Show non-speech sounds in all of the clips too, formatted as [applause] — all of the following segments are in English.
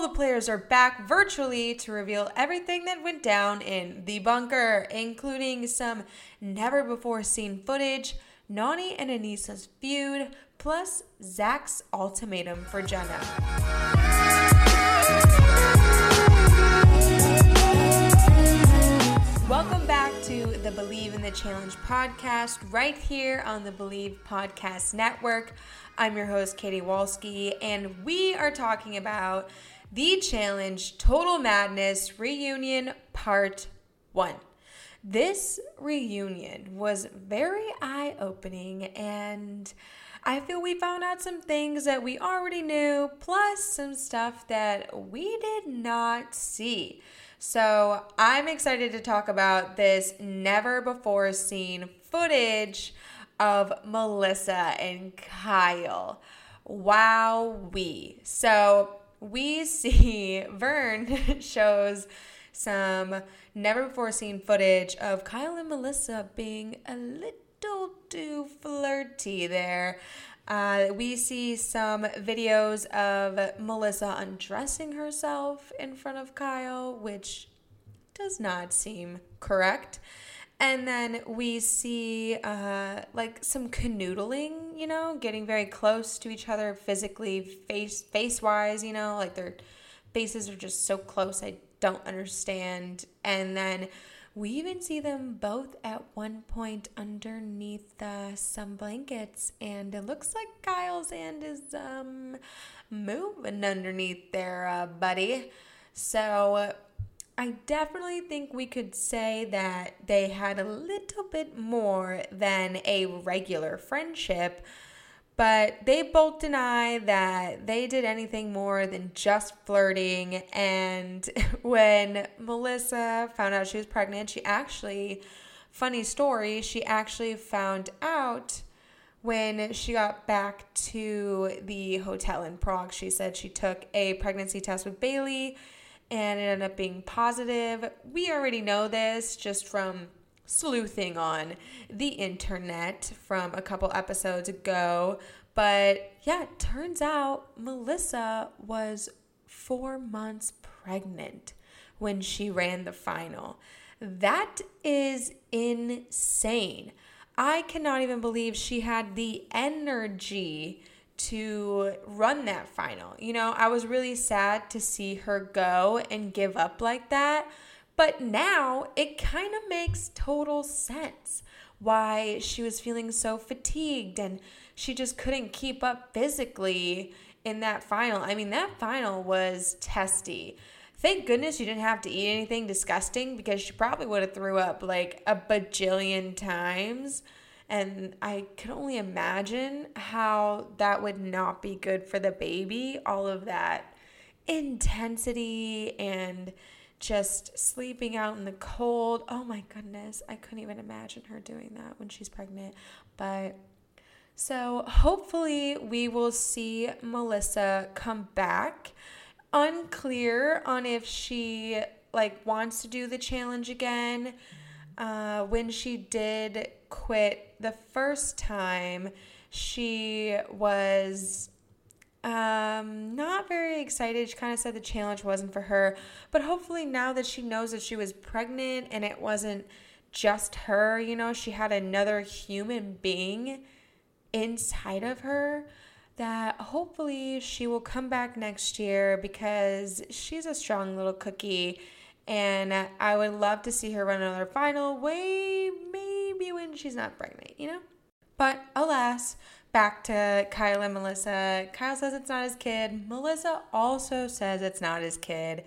all the players are back virtually to reveal everything that went down in the bunker, including some never before seen footage, Nany and Aneesa's feud, plus Zach's ultimatum for Jenna. Welcome back to the Believe in the Challenge podcast, right here on the Believe Podcast Network. I'm your host, Katie Walski, and we are talking about the challenge Total Madness Reunion Part 1. This reunion was very eye opening, and I feel we found out some things that we already knew, plus some stuff that we did not see. So I'm excited to talk about this never before seen footage of Melissa and Kyle. Wow, we. So we [laughs] see Vern [laughs] shows some never before seen footage of Kyle and Melissa being a little too flirty there. Uh, we see some videos of Melissa undressing herself in front of Kyle, which does not seem correct. And then we see uh, like some canoodling, you know, getting very close to each other physically, face face wise, you know, like their faces are just so close. I don't understand. And then we even see them both at one point underneath uh, some blankets, and it looks like Kyle's hand is um moving underneath there, uh, buddy. So I definitely think we could say that they had a little bit more than a regular friendship, but they both deny that they did anything more than just flirting. And [laughs] when Melissa found out she was pregnant, she actually, funny story, she actually found out when she got back to the hotel in Prague. She said she took a pregnancy test with Bayleigh and it ended up being positive. We already know this just from sleuthing on the internet from a couple episodes ago. But yeah, turns out Melissa was four months pregnant when she ran the final. That is insane. I cannot even believe she had the energy to run that final. You know, I was really sad to see her go and give up like that. But now it kind of makes total sense why she was feeling so fatigued and she just couldn't keep up physically in that final. I mean, that final was testy. Thank goodness you didn't have to eat anything disgusting because she probably would have threw up like a bajillion times. And I can only imagine how that would not be good for the baby. All of that intensity and just sleeping out in the cold. Oh my goodness. I couldn't even imagine her doing that when she's pregnant. But so hopefully we will see Melissa come back. Unclear on if she like wants to do the challenge again. Uh, when she did quit the first time, she was um, not very excited. She kind of said the challenge wasn't for her, but hopefully now that she knows that she was pregnant and it wasn't just her, you know, she had another human being inside of her that hopefully she will come back next year because she's a strong little cookie and I would love to see her run another final way maybe when she's not pregnant, you know? But alas, back to Kyle and Melissa. Kyle says it's not his kid. Melissa also says it's not his kid.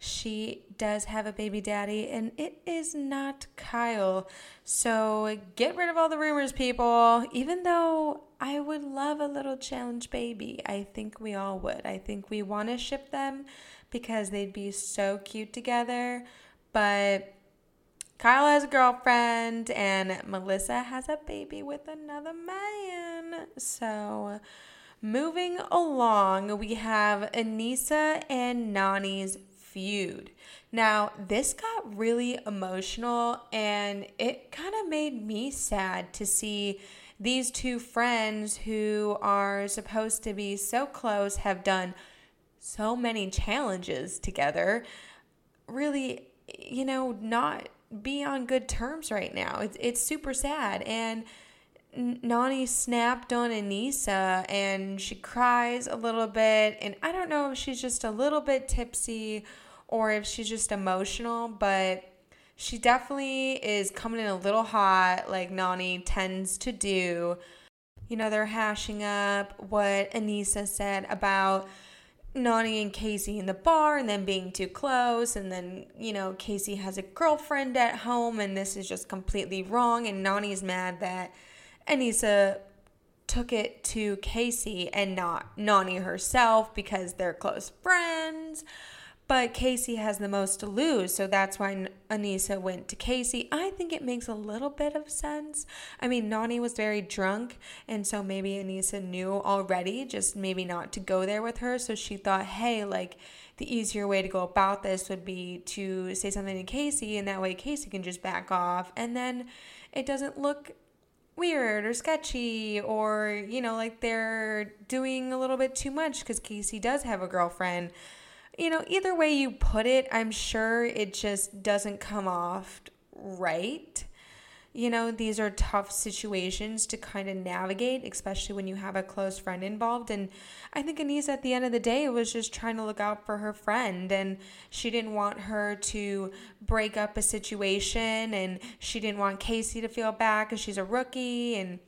She does have a baby daddy, and it is not Kyle. So get rid of all the rumors, people. Even though I would love a little challenge baby, I think we all would. I think we want to ship them because they'd be so cute together. But Kyle has a girlfriend and Melissa has a baby with another man. So, moving along, we have Aneesa and Nani's feud. Now, this got really emotional and it kind of made me sad to see these two friends who are supposed to be so close have done so many challenges together, really, you know, not be on good terms right now. It's it's super sad and Nany snapped on Aneesa and she cries a little bit and I don't know if she's just a little bit tipsy or if she's just emotional, but she definitely is coming in a little hot like Nany tends to do. You know, they're hashing up what Aneesa said about Nany and Kaycee in the bar and then being too close. And then, you know, Kaycee has a girlfriend at home and this is just completely wrong. And Nany's mad that Aneesa took it to Kaycee and not Nany herself because they're close friends. But Kaycee has the most to lose, so that's why Aneesa went to Kaycee. I think it makes a little bit of sense. I mean, Nany was very drunk, and so maybe Aneesa knew already, just maybe not to go there with her. So she thought, hey, like, the easier way to go about this would be to say something to Kaycee, and that way Kaycee can just back off, and then it doesn't look weird or sketchy or you know like they're doing a little bit too much because Kaycee does have a girlfriend you know, either way you put it, I'm sure it just doesn't come off right. You know, these are tough situations to kind of navigate, especially when you have a close friend involved. And I think Aneesa, at the end of the day, was just trying to look out for her friend. And she didn't want her to break up a situation. And she didn't want Kaycee to feel bad because she's a rookie. And,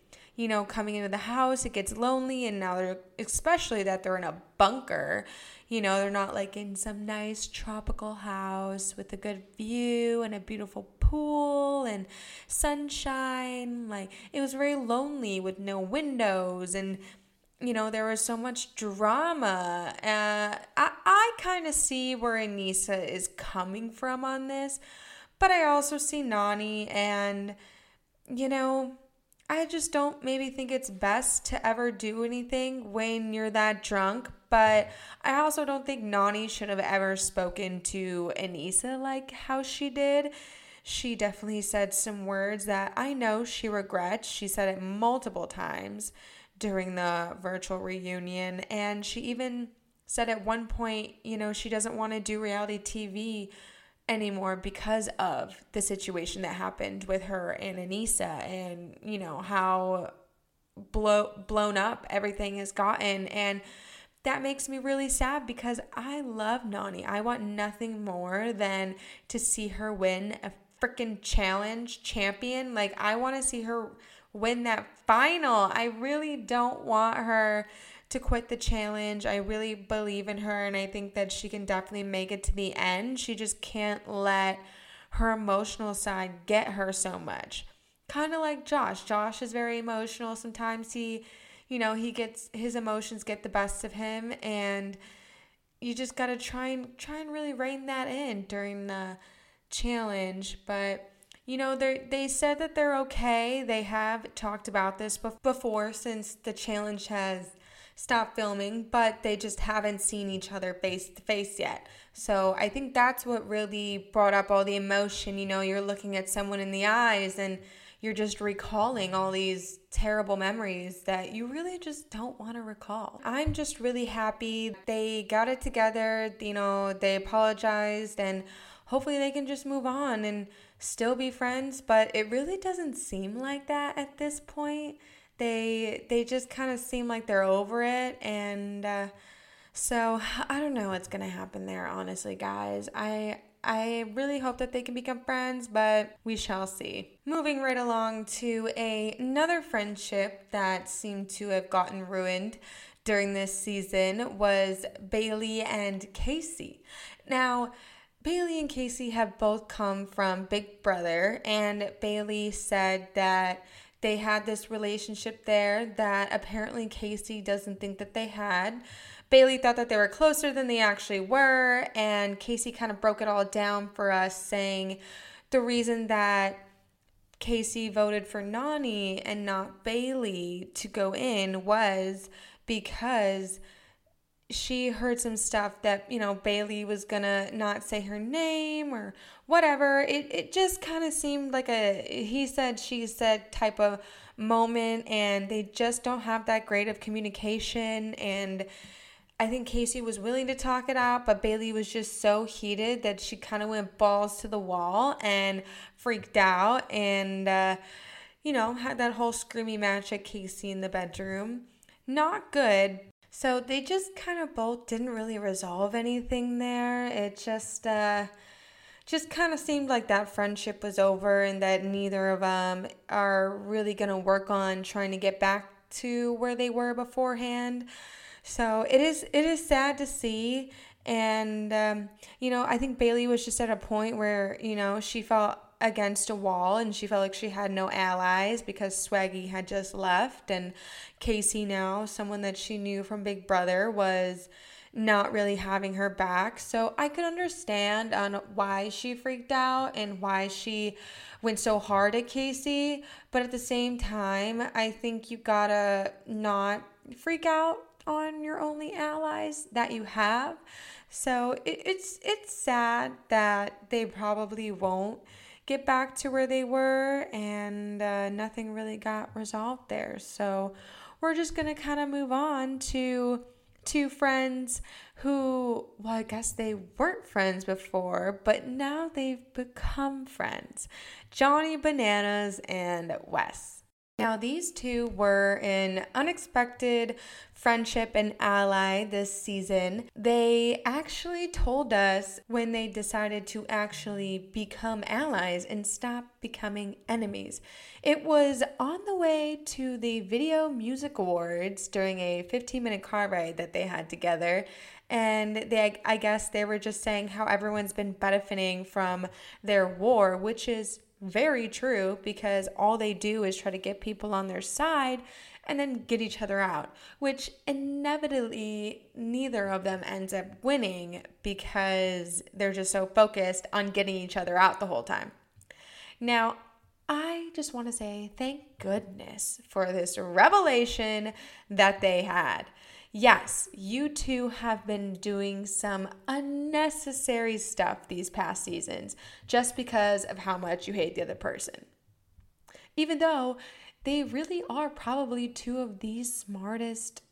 you know, coming into the house, it gets lonely. And now they're, especially that they're in a bunker, you know, they're not like in some nice tropical house with a good view and a beautiful pool and sunshine. Like, it was very lonely with no windows and you know, there was so much drama. Uh, I, I kind of see where Aneesa is coming from on this, but I also see Nany and, you know, I just don't maybe think it's best to ever do anything when you're that drunk. But I also don't think Nany should have ever spoken to Aneesa like how she did. She definitely said some words that I know she regrets. She said it multiple times during the virtual reunion. And she even said at one point, you know, she doesn't want to do reality TV anymore because of the situation that happened with her and Aneesa and you know how blow blown up everything has gotten and that makes me really sad because I love Nany. I want nothing more than to see her win a freaking challenge champion. Like I want to see her win that final. I really don't want her to quit the challenge. I really believe in her and I think that she can definitely make it to the end. She just can't let her emotional side get her so much. Kind of like Josh. Josh is very emotional. Sometimes he, you know, he gets his emotions get the best of him and you just got to try and try and really rein that in during the challenge, but you know they they said that they're okay. They have talked about this before since the challenge has stop filming, but they just haven't seen each other face to face yet. So I think that's what really brought up all the emotion. You know, you're looking at someone in the eyes and you're just recalling all these terrible memories that you really just don't want to recall. I'm just really happy they got it together, you know, they apologized and hopefully they can just move on and still be friends, but it really doesn't seem like that at this point they they just kind of seem like they're over it and uh, so i don't know what's gonna happen there honestly guys i I really hope that they can become friends, but we shall see. Moving right along to a, another friendship that seemed to have gotten ruined during this season was Bayleigh and Kaycee. Now, Bayleigh and Kaycee have both come from Big Brother, and Bayleigh said that they had this relationship there that apparently Kaycee doesn't think that they had. Bayleigh thought that they were closer than they actually were, and Kaycee kind of broke it all down for us, saying the reason that Kaycee voted for Nany and not Bayleigh to go in was because she heard some stuff that you know Bayleigh was gonna not say her name or whatever. It it just kind of seemed like a he said she said type of moment, and they just don't have that great of communication. And I think Kaycee was willing to talk it out, but Bayleigh was just so heated that she kind of went balls to the wall and freaked out and, uh, you know, had that whole screamy match at Kaycee in the bedroom. Not good. So they just kind of both didn't really resolve anything there. It just, uh, just kind of seemed like that friendship was over and that neither of them are really going to work on trying to get back to where they were beforehand. So it is it is sad to see and um, you know, I think Bayleigh was just at a point where, you know, she felt against a wall and she felt like she had no allies because Swaggy had just left and Kaycee now, someone that she knew from Big Brother was not really having her back. So I could understand on why she freaked out and why she went so hard at Kaycee, but at the same time, I think you gotta not freak out on your only allies that you have. So it, it's it's sad that they probably won't get back to where they were, and uh, nothing really got resolved there. So we're just gonna kind of move on to two friends who, well, I guess they weren't friends before, but now they've become friends Johnny Bananas and Wes. Now, these two were an unexpected friendship and ally this season. They actually told us when they decided to actually become allies and stop becoming enemies. It was on the way to the Video Music Awards during a 15 minute car ride that they had together. And they, I guess they were just saying how everyone's been benefiting from their war, which is very true because all they do is try to get people on their side and then get each other out, which inevitably neither of them ends up winning because they're just so focused on getting each other out the whole time. Now, I just want to say thank goodness for this revelation that they had yes, you two have been doing some unnecessary stuff these past seasons just because of how much you hate the other person. Even though they really are probably two of the smartest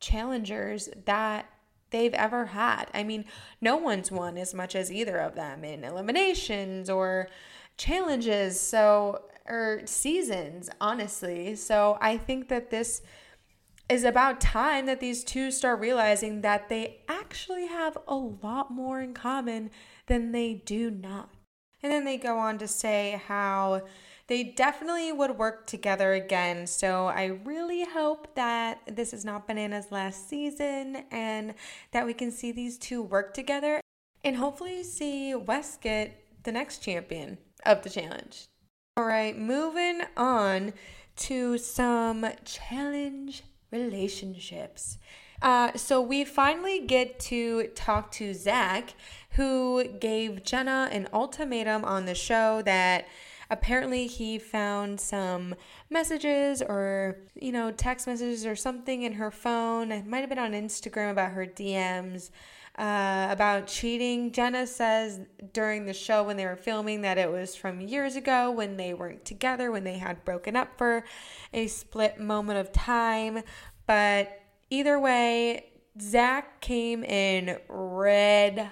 challengers that they've ever had. I mean, no one's won as much as either of them in eliminations or challenges, so or seasons, honestly. So I think that this is about time that these two start realizing that they actually have a lot more in common than they do not. And then they go on to say how they definitely would work together again. So I really hope that this is not Bananas last season and that we can see these two work together and hopefully see Wes get the next champion of the challenge. All right, moving on to some challenge relationships. Uh, so we finally get to talk to Zach, who gave Jenna an ultimatum on the show that apparently he found some messages or you know text messages or something in her phone. It might have been on instagram about her dms uh, about cheating. Jenna says during the show when they were filming that it was from years ago when they weren't together when they had broken up for a split moment of time. But either way zach came in red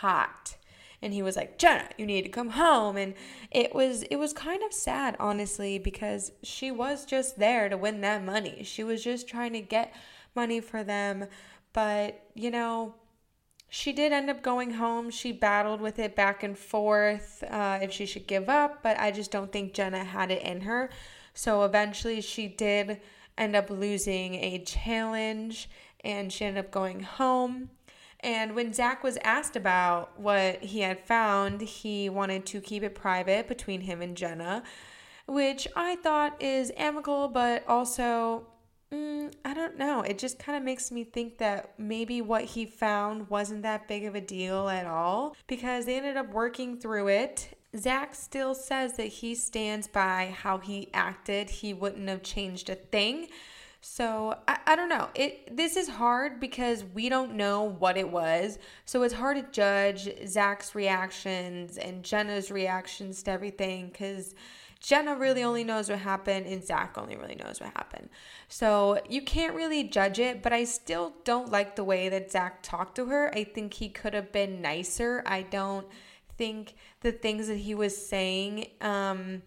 hot and he was like jenna you need to come home. And it was it was kind of sad honestly because she was just there to win that money. She was just trying to get money for them. But you know she did end up going home. She battled with it back and forth uh, if she should give up but i just don't think jenna had it in her. So eventually she did end up losing a challenge and she ended up going home and when Zach was asked about what he had found, he wanted to keep it private between him and Jenna, which I thought is amicable, but also, mm, I don't know. It just kind of makes me think that maybe what he found wasn't that big of a deal at all because they ended up working through it. Zach still says that he stands by how he acted, he wouldn't have changed a thing. So I, I don't know. It this is hard because we don't know what it was. So it's hard to judge Zach's reactions and Jenna's reactions to everything because Jenna really only knows what happened, and Zach only really knows what happened. So you can't really judge it, but I still don't like the way that Zach talked to her. I think he could have been nicer. I don't think the things that he was saying um,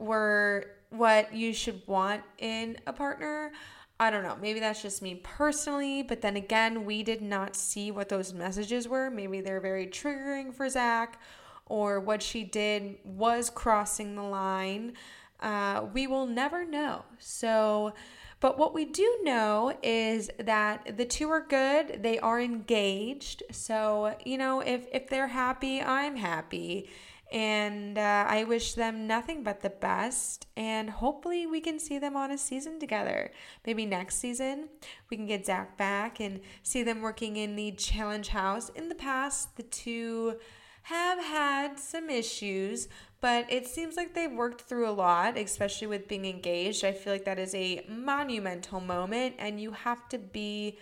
were what you should want in a partner. I don't know. Maybe that's just me personally, but then again, we did not see what those messages were. Maybe they're very triggering for Zach, or what she did was crossing the line. Uh, we will never know. So, but what we do know is that the two are good. They are engaged. So, you know, if if they're happy, I'm happy. And uh, I wish them nothing but the best. And hopefully, we can see them on a season together. Maybe next season, we can get Zach back and see them working in the challenge house. In the past, the two have had some issues, but it seems like they've worked through a lot, especially with being engaged. I feel like that is a monumental moment, and you have to be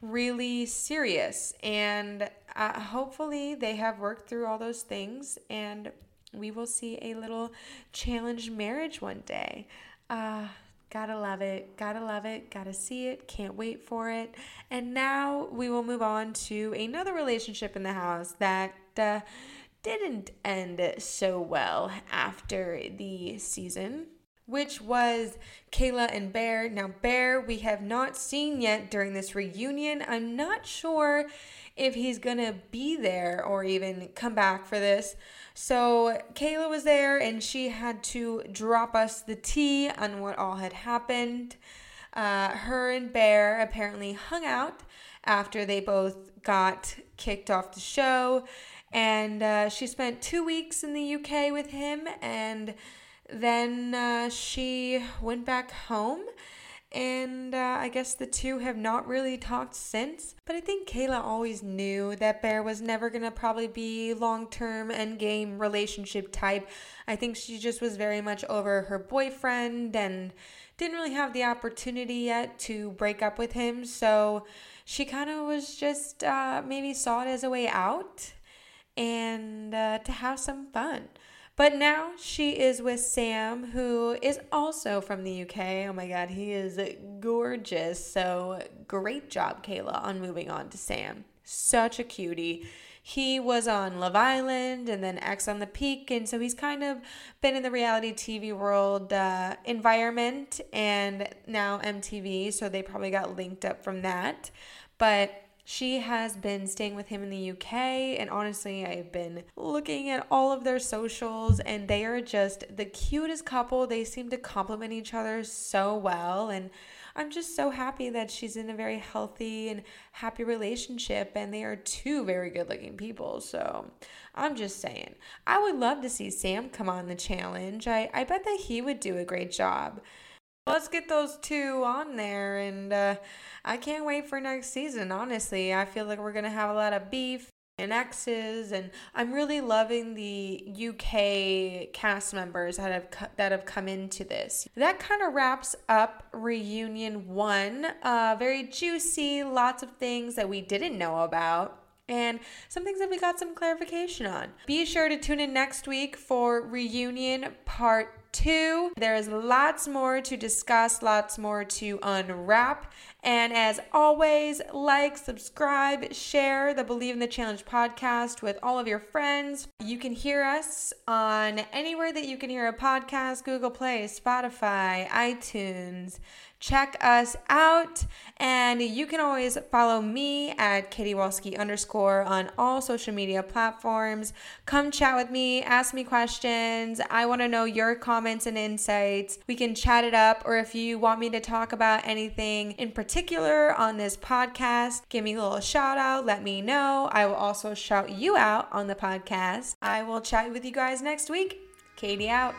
really serious. And uh, hopefully, they have worked through all those things, and we will see a little challenge marriage one day. Uh, Gotta love it. Gotta love it. Gotta see it. Can't wait for it. And now we will move on to another relationship in the house that uh, didn't end so well after the season, which was Kayla and Bear. Now, Bear, we have not seen yet during this reunion. I'm not sure if he's gonna be there or even come back for this. So, Kayla was there and she had to drop us the tea on what all had happened. Uh, her and Bear apparently hung out after they both got kicked off the show and uh, she spent two weeks in the UK with him, and then uh, she went back home. And uh, I guess the two have not really talked since. But I think Kayla always knew that Bear was never gonna probably be long term end game relationship type. I think she just was very much over her boyfriend and didn't really have the opportunity yet to break up with him. So she kind of was just uh, maybe saw it as a way out and uh, to have some fun. But now she is with Sam, who is also from the UK. Oh my God, he is gorgeous. So great job, Kayla, on moving on to Sam. Such a cutie. He was on Love Island and then Ex on the Beach. And so he's kind of been in the reality TV world uh, environment and now MTV. So they probably got linked up from that. But she has been staying with him in the UK, and honestly, I've been looking at all of their socials, and they are just the cutest couple. They seem to complement each other so well, and I'm just so happy that she's in a very healthy and happy relationship, and they are two very good looking people. So I'm just saying, I would love to see Sam come on the challenge. I, I bet that he would do a great job. Let's get those two on there, and uh, I can't wait for next season. Honestly, I feel like we're gonna have a lot of beef and exes, and I'm really loving the UK cast members that have that have come into this. That kind of wraps up reunion one. Uh, very juicy, lots of things that we didn't know about and some things that we got some clarification on. Be sure to tune in next week for reunion part two. There is lots more to discuss, lots more to unwrap. And as always, like, subscribe, share the Believe in the Challenge podcast with all of your friends. You can hear us on anywhere that you can hear a podcast Google Play, Spotify, iTunes check us out. And you can always follow me at Katie Walski underscore on all social media platforms. Come chat with me, ask me questions. I want to know your comments and insights. We can chat it up, or if you want me to talk about anything in particular on this podcast, give me a little shout out, let me know. I will also shout you out on the podcast. I will chat with you guys next week. Katie out.